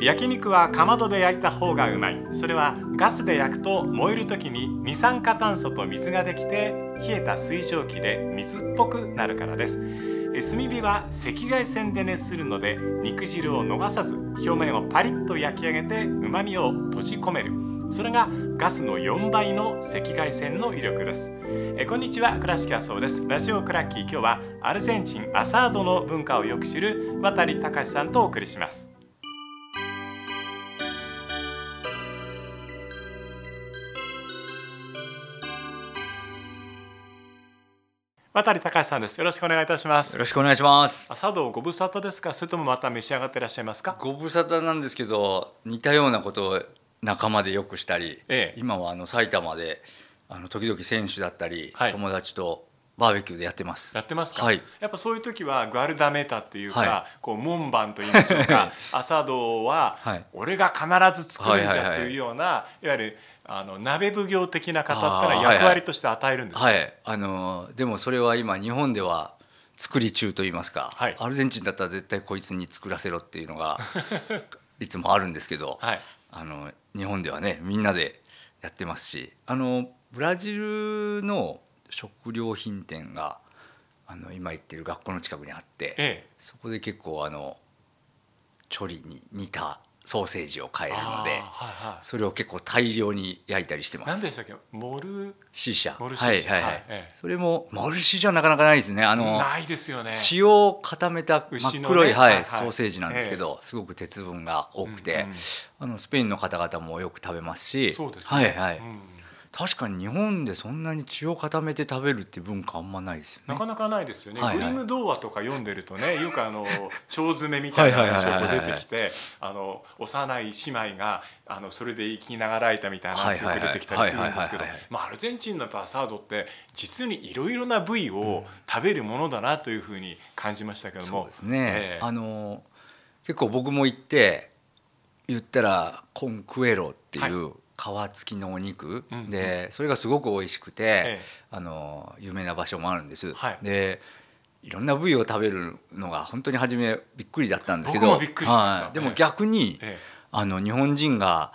焼肉はかまどで焼いた方がうまい。それはガスで焼くと燃える時に二酸化炭素と水ができて冷えた水蒸気で水っぽくなるからです。炭火は赤外線で熱するので肉汁を逃さず表面をパリッと焼き上げてうまみを閉じ込める。それがガスの4倍の赤外線の威力です。えこんにちは倉敷麻生です。ラジオクラッキー今日はアルゼンチンアサードの文化をよく知る渡隆さんとお送りします。渡隆さんです。よろしくお願いいたします。よろしくお願いします。アサードご無沙汰ですか？それともまた召し上がっていらっしゃいますか？ご無沙汰なんですけど似たようなことを仲間でよくしたり、ええ。今はあの埼玉であの時々選手だったり、はい。友達とバーベキューでやってます。やってますか、はい。やっぱそういう時はグアルダメータっていうか、はこう門番と言いましょうかアサドははい。俺が必ず作るんじゃっていうような、いわゆるあの鍋奉行的な方ってのは役割として与えるんですか、はい。あのでもそれは今日本では作り中と言いますか、はい。アルゼンチンだったら絶対こいつに作らせろっていうのが いつもあるんですけど、はいあの日本ではねみんなでやってますしあのブラジルの食料品店があの今行ってる学校の近くにあって、ええ。そこで結構あのチョリに似たソーセージを買えるのでそれを結構大量に焼いたりしてます。何でしたっけ？モル？シーシャ。モルシーシャ。はいはいそれもモルシーシャはなかなかないですね。あのないですよね。血を固めた真っ黒い、はいソーセージなんですけど、すごく鉄分が多くて、あのスペインの方々もよく食べますしそうですね、はいはい。うん確かに日本でそんなに血を固めて食べるって文化あんまないですよね。なかなかないですよね、はいはい。グリム童話とか読んでるとねよくあの 腸詰めみたいな話が出てきてあの幼い姉妹があのそれで生きながらえたみたいな話が出てきたりするんですけどアルゼンチンのバサードって実にいろいろな部位を食べるものだなというふうに感じましたけども。そうですね、ええ。あの結構僕も行って言ったらコンクエロっていう皮付きのお肉、うんうん。でそれがすごく美味しくて、ええ。あの有名な場所もあるんです。はい。でいろんな部位を食べるのが本当に初めびっくりだったんですけどでも逆に、えあの日本人が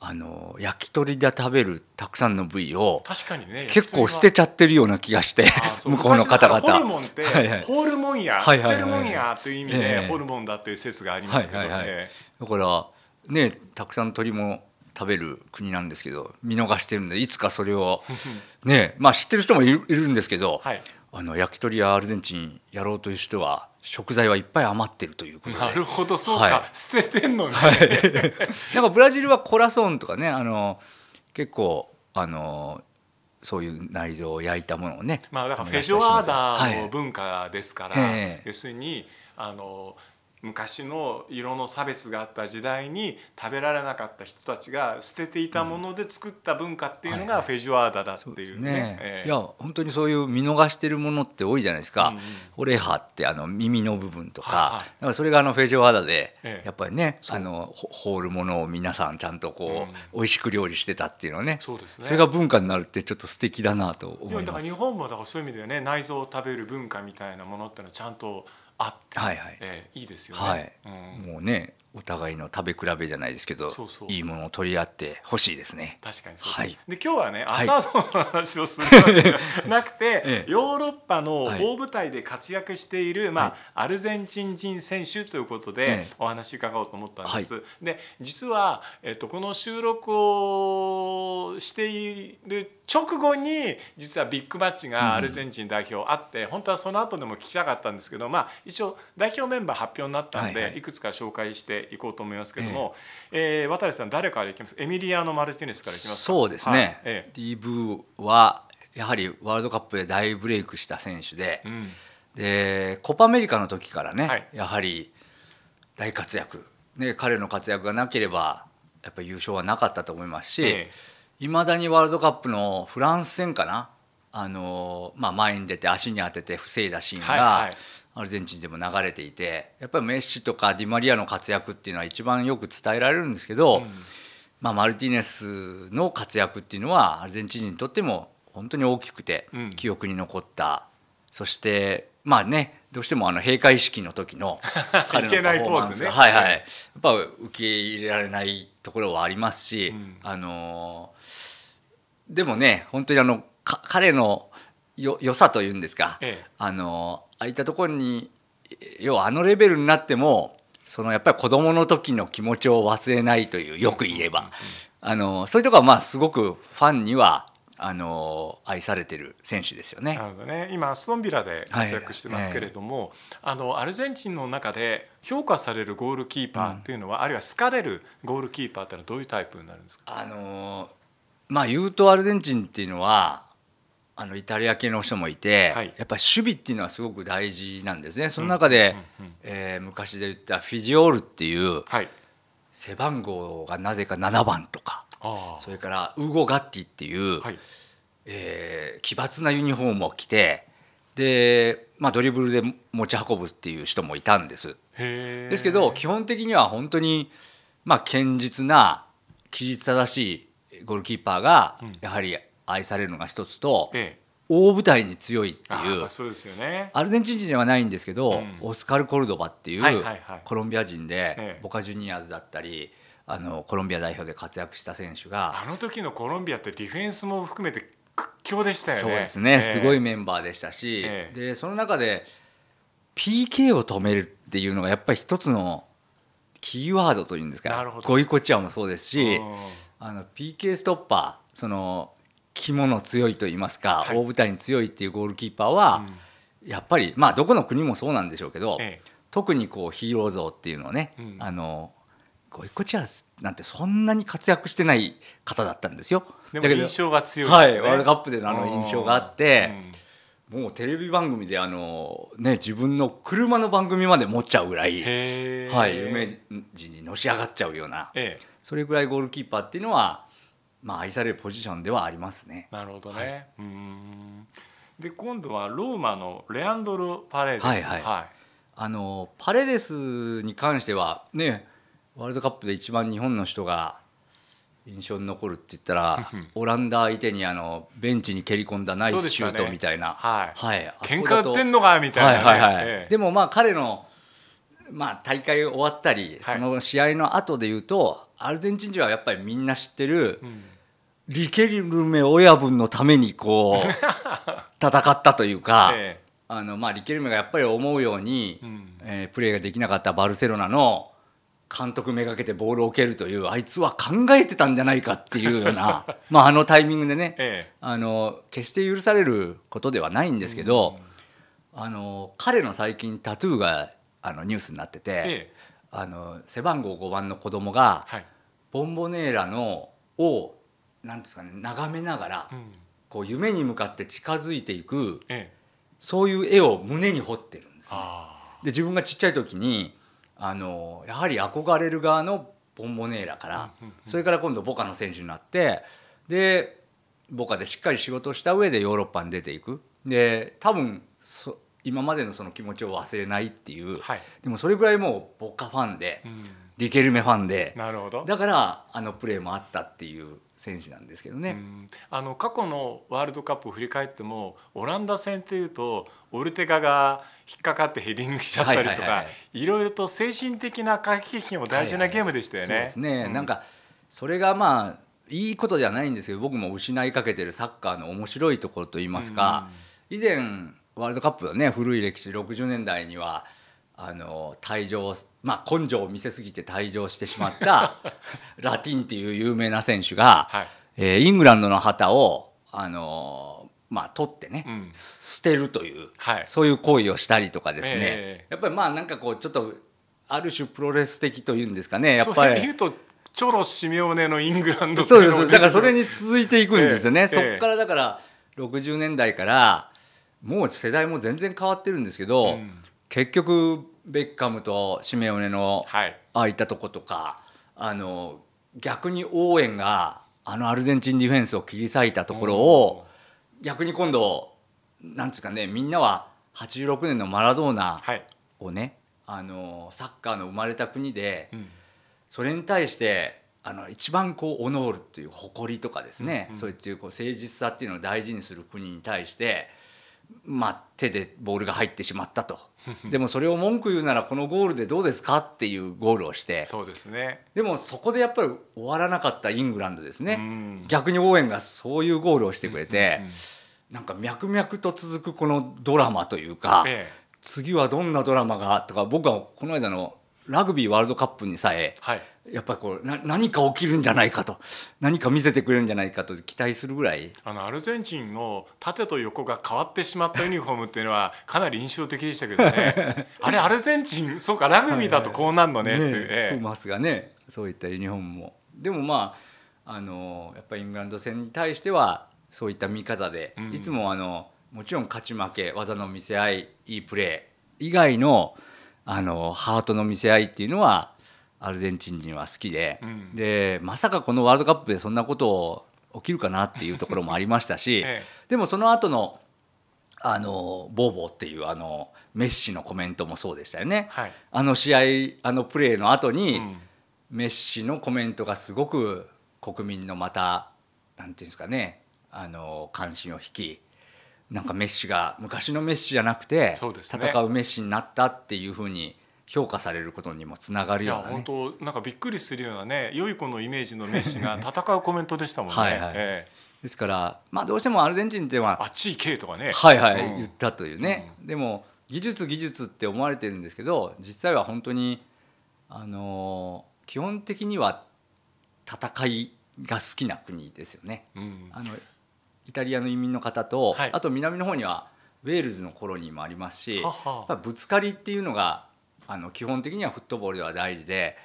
あの焼き鳥で食べるたくさんの部位を確かにね結構捨てちゃってるような気がして 向こうの方々。ホルモンって、はいはい。ホルモンや、はいはいはい。捨てるもんやという意味で、ええ。ホルモンだという説がありますけど、はいはいはい。え。だからねたくさん鳥も食べる国なんですけど見逃してるんでいつかそれを ねまあ知ってる人もいるんですけど、はい。あの焼き鳥やアルゼンチンやろうという人は食材はいっぱい余ってるということで。なるほどそうか、はい。捨ててんのね、なんかブラジルはコラソンとかねあの結構あのそういう内臓を焼いたものをねまあだからフェジョアーダのはい。文化ですから、ええ。要するにあの昔の色の差別があった時代に食べられなかった人たちが捨てていたもので作った文化っていうのがフェジョアーダだっていうね。ね。ええ。いや本当にそういう見逃してるものって多いじゃないですか、うんうんオレハってあの耳の部分とか,、はいはい。だからそれがあのフェジョアーダで、ええ。やっぱりねあのほホールものを皆さんちゃんとこう、美味しく料理してたっていうのはねそうですね。それが文化になるってちょっと素敵だなと思います。だから日。本もだからそういう意味ではね内臓を食べる文化みたいなものってのはちゃんとあって、はいはい。ええいいですよね。はい。うん。もうねお互いの食べ比べじゃないですけどいいものを取り合ってほしいですね。確かにそうです、はい。で今日はねはい。アサードの話をするわけじゃ なくて、ええ。ヨーロッパのはい。大舞台で活躍している、まあはい。アルゼンチン人選手ということで、ええ。お話伺おうと思ったんです。で実は、えっと、この収録をしている直後に実はビッグマッチがアルゼンチン代表あって、本当はその後でも聞きたかったんですけど、まあ、一応代表メンバー発表になったんで、はいはい。いくつか紹介していこうと思いますけども、えー渡さん誰からいきます？エミリアーノ・マルティネスからいきますか？そうですはいね、え。ディーブーはやはりワールドカップで大ブレイクした選手で、えうん。でコパアメリカの時からね、はい。やはり大活躍。で彼の活躍がなければやっぱり優勝はなかったと思いますしえいま、未だにワールドカップのフランス戦かな？あの、まあ、前に出て足に当てて防いだシーンが、はいはいアルゼンチンでも流れていてやっぱりメッシとかディマリアの活躍っていうのは一番よく伝えられるんですけど、うん。まあ、マルティネスの活躍っていうのはアルゼンチン人にとっても本当に大きくてうん。記憶に残った、そしてまあねどうしてもあの閉会式の時の 彼のパフォーマンス。ポーズね。はいはい、やっぱ受け入れられないところはありますし、うん。あのーでもね本当にあのか彼のよ良さというんですか、ええ。あのああいったところに要はあのレベルになってもそのやっぱり子供の時の気持ちを忘れないというよく言えば、あのそういうところはまあすごくファンにはあの愛されてる選手ですよね。なるほどね。今アストンビラで活躍してますけれども、あのアルゼンチンの中で評価されるゴールキーパーっていうのは、あるいは好かれるゴールキーパーっていうのはどういうタイプになるんですか？あのまあ言うとアルゼンチンっていうのはあのイタリア系の人もいて、はい。やっぱり守備っていうのはすごく大事なんですね。その中で、うんえー昔で言ったフィジオールっていうはい。背番号がなぜか7番とかあそれからウーゴ・ガッティっていう、はい。えー奇抜なユニフォームを着てで、まあ、ドリブルで持ち運ぶっていう人もいたんです。ですけど基本的には本当に、まあ、堅実な規律正しいゴールキーパーがうん。やはり愛されるのが一つと、ええ。大舞台に強いってあいうそうですよね。アルゼンチン人ではないんですけど、うん。オスカル・コルドバっていうコロンビア人で、ええ。ボカ・ジュニアーズだったりあのコロンビア代表で活躍した選手があの時のコロンビアってディフェンスも含めて屈強でしたよね。そうですね、ええ。すごいメンバーでしたし、ええ。でその中で PK を止めるっていうのがやっぱり一つのキーワードというんですかゴイコチアもそうですし、うん。あの PK ストッパーその肝の強いといいますか、はい。大舞台に強いっていうゴールキーパーは、やっぱりまあどこの国もそうなんでしょうけど、ええ。特にこうヒーロー像っていうのをね、うん。あのゴイコチアなんてそんなに活躍してない方だったんですよ。だけどでも印象が強いはい、ワールドカップでのあの印象があって、うんもうテレビ番組であの、ね、自分の車の番組まで持っちゃうぐらい、はい、有名人にのし上がっちゃうようなええ。それぐらいゴールキーパーっていうのは、まあ、愛されるポジションではありますね。なるほどね、うーん。で今度はローマのレアンドロ・パレーデス。はいはい。あのパレデスに関してはねワールドカップで一番日本の人が印象に残るって言ったら オランダ相手にあのベンチに蹴り込んだナイスシュートみたいな、はい。はい、喧嘩売ってんのかみたいな、ね。はいはいはい。ええ。でもまあ彼の、まあ、大会終わったり、はい。その試合の後で言うとアルゼンチン人はやっぱりみんな知ってる、うんリケルメ親分のためにこう 戦ったというか、えあのまあ、リケルメがやっぱり思うように、えうん。えープレーができなかったバルセロナの監督めがけてボールを蹴るというあいつは考えてたんじゃないかっていうような まああのタイミングでね、えあの決して許されることではないんですけど、あの彼の最近タトゥーがあのニュースになってて、ええ。あの背番号5番の子供がはい。ボンボネーラのをなんですかね眺めながら、うん。こう夢に向かって近づいていくええ。そういう絵を胸に彫ってるんですね。あで自分がちっちゃい時にあのやはり憧れる側のボンボネーラから、それから今度ボカの選手になってでボカでしっかり仕事をした上でヨーロッパに出ていく。で多分そ今までのその気持ちを忘れないっていう、はい。でもそれぐらいもうボカファンで、うん。リケルメファンで。なるほど。だからあのプレーもあったっていう選手なんですけどね。うん。あの過去のワールドカップを振り返ってもオランダ戦っていうとオルテガが引っかかってヘディングしちゃったりとかはいはいはいはい。ろいろと精神的な駆け引きも大事なゲームでしたよね。そうですね、うん。なんかそれがまあいいことではないんですけど僕も失いかけてるサッカーの面白いところといいますか、以前ワールドカップはね古い歴史60年代にはあの退場まあ根性を見せすぎて退場してしまった ラティンっていう有名な選手が、はい。えーイングランドの旗をあのまあ取ってね、うん。す捨てるという、はい。そういう行為をしたりとかですね、ええやっぱりまあなんかこうちょっとある種プロレス的というんですかねやっそぱりれ言うとチョロシメオネのイングランドそうですだからそれにに続いていくんですよね、ええそこからだから60年代からもう世代も全然変わってるんですけど、うん結局ベッカムとシメオネのはい。ああいったとことかあの逆にオーエンがあのアルゼンチンディフェンスを切り裂いたところを逆に今度なんつうかねみんなは86年のマラドーナはい、をねあのサッカーの生まれた国でうん。それに対してあの一番こうオノールっていう誇りとかですね、うんうん。そういうこう誠実さっていうのを大事にする国に対してまあ、手でボールが入ってしまったと。でもそれを文句言うならこのゴールでどうですかっていうゴールをして。そうですね。でもそこでやっぱり終わらなかったイングランドですね、うん。逆に応援がそういうゴールをしてくれて、うん。なんか脈々と続くこのドラマというか、ええ。次はどんなドラマがとか僕はこの間のラグビーワールドカップにさえはい。やっぱりこうな何か起きるんじゃないかと何か見せてくれるんじゃないかと期待するぐらい。あのアルゼンチンの縦と横が変わってしまったユニフォームっていうのは かなり印象的でしたけどね。あれアルゼンチンそうかラグビーだとこうなんのねっていう、ねええプーマスがねそういったユニフォームも。でもまああのやっぱりイングランド戦に対してはそういった見方で、うん。いつもあのもちろん勝ち負け技の見せ合いいいプレー以外のあのハートの見せ合いっていうのはアルゼンチン人は好きで、うん。でまさかこのワールドカップでそんなこと起きるかなっていうところもありましたし、ええ。でもその後のあのボーボーっていうあのメッシのコメントもそうでしたよね。はい。あの試合あのプレーの後に、うん。メッシのコメントがすごく国民のまたなんていうんですかねあの関心を引きなんかメッシが昔のメッシじゃなくて、ね戦うメッシになったっていうふうに評価されることにもつながるようなね。本当なんかびっくりするようなね良い子のイメージのメッシが 戦うコメントでしたもんね。はいはいえですから、まあ、どうしてもアルゼンチンっていうのはえあっち行けとかね。はいはい、うん言ったというね、でも技術技術って思われてるんですけど実際は本当にあのー基本的には戦いが好きな国ですよね。うんあのイタリアの移民の方と、はい。あと南の方にはウェールズのコロニーもありますしぶつかりっていうのがあの基本的にはフットボールでは大事で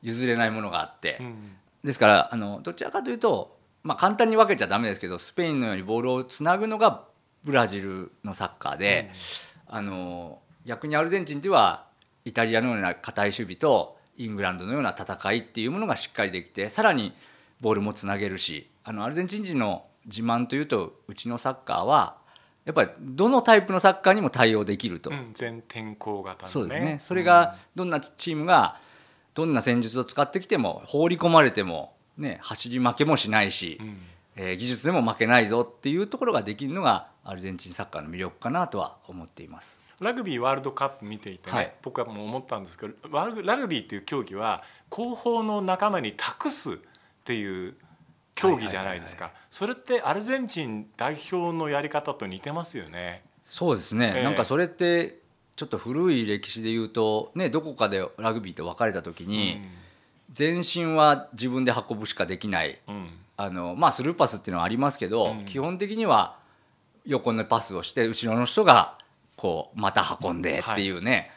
譲れないものがあって、うんですからあのどちらかというと、まあ、簡単に分けちゃダメですけどスペインのようにボールをつなぐのがブラジルのサッカーで、あの逆にアルゼンチンではイタリアのような堅い守備とイングランドのような戦いっていうものがしっかりできてさらにボールもつなげるしあのアルゼンチン人の自慢というとうちのサッカーはやっぱりどのタイプのサッカーにも対応できると。うん全天候型のね。そうですねそれがどんなチームがどんな戦術を使ってきても放り込まれても、ね、走り負けもしないし、うんえー技術でも負けないぞっていうところができるのがアルゼンチンサッカーの魅力かなとは思っています。ラグビーワールドカップ見ていてね、はい僕はもう思ったんですけどラグビーっていう競技は後方の仲間に託すっていう競技じゃないですか、それってアルゼンチン代表のやり方と似てますよね。そうですね、ええ。なんかそれってちょっと古い歴史で言うと、ね、どこかでラグビーと分かれた時に、前進は自分で運ぶしかできない。うん。うんあの、まあ、スルーパスっていうのはありますけど、うん。基本的には横のパスをして後ろの人がこうまた運んでっていうね、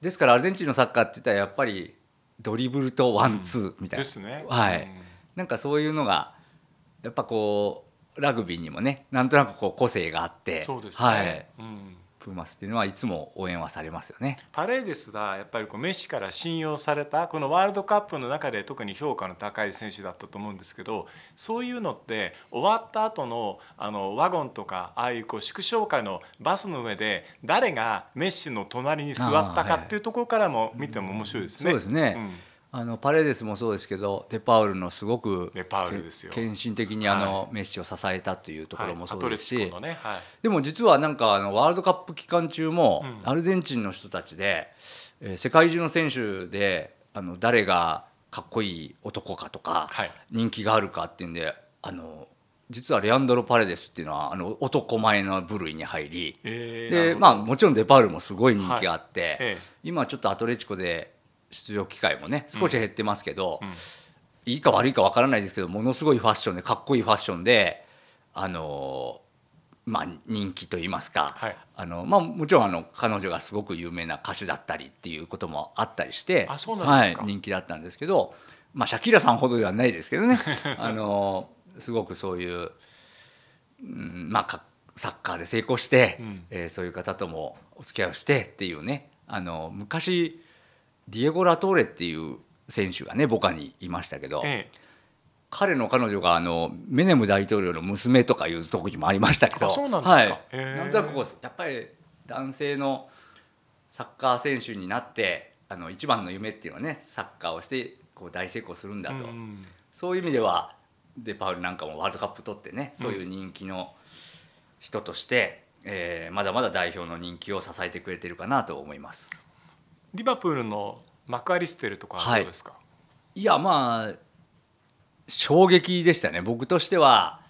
ですからアルゼンチンのサッカーって言ったらやっぱりドリブルとワンツーみたいな、ですね。はい。うん。なんかそういうのがやっぱこうラグビーにもねなんとなくこう個性があってそうですね、はい、うん。プーマスっていうのはいつも応援はされますよね。パレーデスがやっぱりこうメッシから信用されたこのワールドカップの中で特に評価の高い選手だったと思うんですけどそういうのって終わった後のあのワゴンとかああいうこう祝勝会のバスの上で誰がメッシの隣に座ったかっていうところからも見ても面白いですね。そうですね、うんあのパレーデスもそうですけどデパウルのすごくデパウルですよ。け献身的にあの、はメッシを支えたというところもそうですし、チコのね、はい。でも実はなんかあのワールドカップ期間中もうん。アルゼンチンの人たちで、えー世界中の選手であの誰がかっこいい男かとか、はい。人気があるかっていうんであの実はレアンドロ・パレデスっていうのはあの男前の部類に入り、えーでまあもちろんデパウルもすごい人気があって、ええ。今ちょっとアトレチコで出場機会もね少し減ってますけど、うん。いいか悪いかわからないですけどものすごいファッションでかっこいいファッションであのまあ人気と言いますか、はい。あのまあ、もちろんあの彼女がすごく有名な歌手だったりっていうこともあったりしてあそうなんですか。はい、人気だったんですけど、まあ、シャキーラさんほどではないですけどね。あのすごくそういう、うんまあ、かサッカーで成功して、うん。えーそういう方ともお付き合いをしてっていうねあの昔ディエゴ・ラトーレっていう選手がねボカにいましたけど、え彼の彼女があのメネム大統領の娘とかいう時もありましたけどあそうなんですか。はい。なんとなくこうやっぱり男性のサッカー選手になってあの一番の夢っていうのはねサッカーをしてこう大成功するんだと、えうん。そういう意味ではデパウルなんかもワールドカップ取ってねそういう人気の人として、えーまだまだ代表の人気を支えてくれてるかなと思います。リバプールのマクアリステルとかはどうですか、い。やまあ衝撃でしたね。僕としては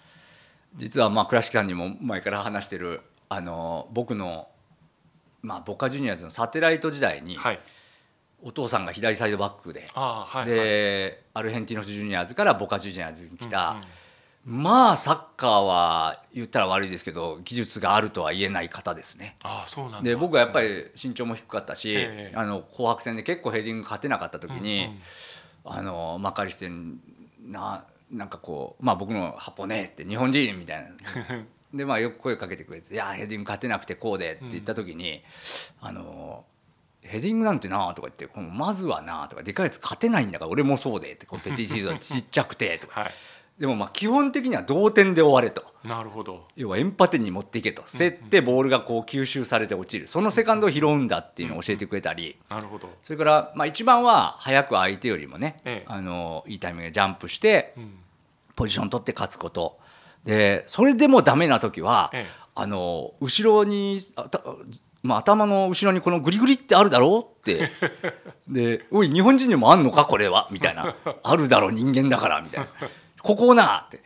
実はまあ倉敷さんにも前から話してるあの僕の、まあ、ボカジュニアーズのサテライト時代にはい。お父さんが左サイドバックで、ああはいでアルヘンティノスジュニアーズからボカジュニアーズに来た、うんうんまあサッカーは言ったら悪いですけど技術があるとは言えない方ですね。ああそうなんだ。で僕はやっぱり身長も低かったし、ええあの紅白戦で結構ヘディング勝てなかった時に、うんうん。あのマカリステンななんかこうまあ僕の「ハポネ」って日本人みたいな。でまあよく声かけてくれて「いやヘディング勝てなくてこうで」って言った時に「あのヘディングなんてな」とか言ってこの「まずはな」とか「でかいやつ勝てないんだから俺もそうで」ってこうペティシーズンちっちゃくてとか。はいでもまあ基本的には同点で終われと。なるほど。要はエンパテに持っていけと。競ってボールがこう吸収されて落ちる。そのセカンドを拾うんだっていうのを教えてくれたり。なるほど、それからまあ一番は早く相手よりもねええ。あのいいタイミングでジャンプしてうん。ポジション取って勝つこと。でそれでもダメな時はええ。あの後ろにあたまあ、頭の後ろにこのグリグリってあるだろうって。で「おい日本人にもあんのかこれは」みたいな「あるだろう人間だから」みたいな「ここをな」って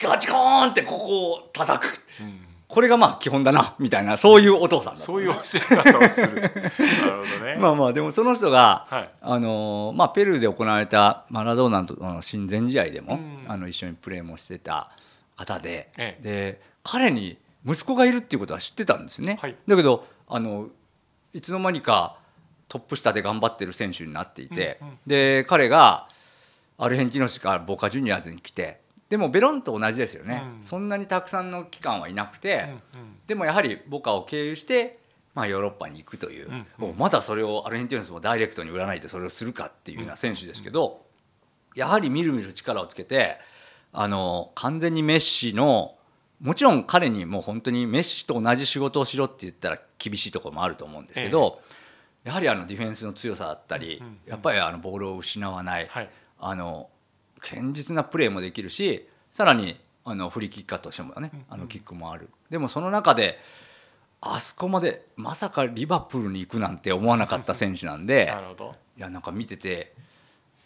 ガチコーンってここを叩く。うん。これがまあ基本だなみたいなそういうお父さんだった。そういう教え方をする。なるほどね、まあまあでもその人が、はい。あのまあ、ペルーで行われたマラドーナとの親善試合でも、うん。あの一緒にプレーもしてた方で,、ええ。で彼に息子がいるっていうことは知ってたんですね。はい。だけどあのいつの間にかトップ下で頑張ってる選手になっていて、うんうん。で彼がアルヘンティノスからボカジュニアーズに来てでもベロンと同じですよね、うん。そんなにたくさんの期間はいなくて。うんうん。でもやはりボカを経由して、まあ、ヨーロッパに行くという、うんもうまだそれをアルヘンティノスもダイレクトに売らないでそれをするかっていうような選手ですけど、やはりみるみる力をつけてあの完全にメッシのもちろん彼にもう本当にメッシと同じ仕事をしろって言ったら厳しいところもあると思うんですけど、やはりあのディフェンスの強さだったり、やっぱりあのボールを失わない、はいあの堅実なプレーもできるしさらにあのフリーキッカーとしてもね、あのキックもある。でもその中であそこまでまさかリバプールに行くなんて思わなかった選手なんで いやなんか見てて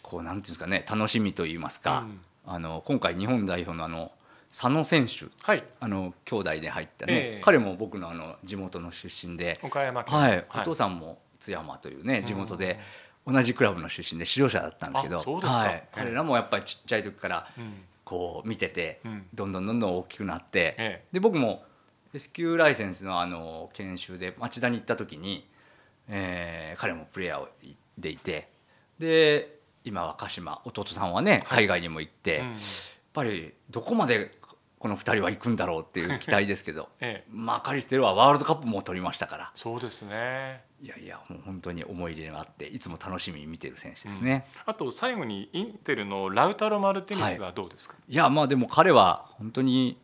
こうなんていうんですかね楽しみと言いますか、あの今回日本代表のあの佐野選手はい。あの兄弟で入ったね、ええ。彼も僕のあの地元の出身で、岡山県。はい。お父さんも津山というね地元で同じクラブの出身で指導者だったんですけどはい。ええ彼らもやっぱりちっちゃい時からうん。こう見ててうん。どんどんどんどん大きくなって、えで僕も S q ライセンスのあの研修で町田に行った時に、えー彼もプレイヤーでいてで今は鹿島弟さんはね海外にも行って、やっぱりどこまでこの2人は行くんだろうっていう期待ですけど ええ。マカリステルはワールドカップも取りましたから。そうですね。いやいやもう本当に思い入れがあっていつも楽しみに見てる選手ですね。あと最後にインテルのラウタロ・マルティニスはどうですか、いやまあでも彼は本当に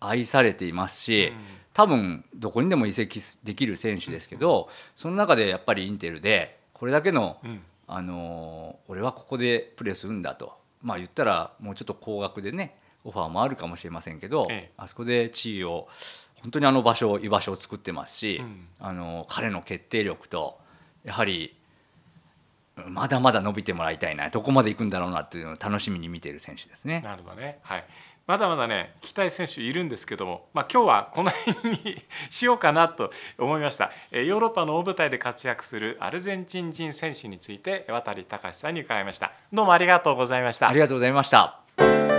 愛されていますし、うん。多分どこにでも移籍できる選手ですけど、その中でやっぱりインテルでこれだけの、うん。あのー俺はここでプレーするんだと。まあ言ったらもうちょっと高額でねオファーもあるかもしれませんけど、ええ。あそこで地位を本当にあの場所居場所を作ってますし、うん。あの彼の決定力とやはりまだまだ伸びてもらいたいなどこまで行くんだろうなっていうのを楽しみに見ている選手ですね。なるほどね、はい、まだまだね期待選手いるんですけども、まあ、今日はこの辺にしようかなと思いました。えーヨーロッパの大舞台で活躍するアルゼンチン人選手について渡隆さんに伺いました。どうもありがとうございました。ありがとうございました。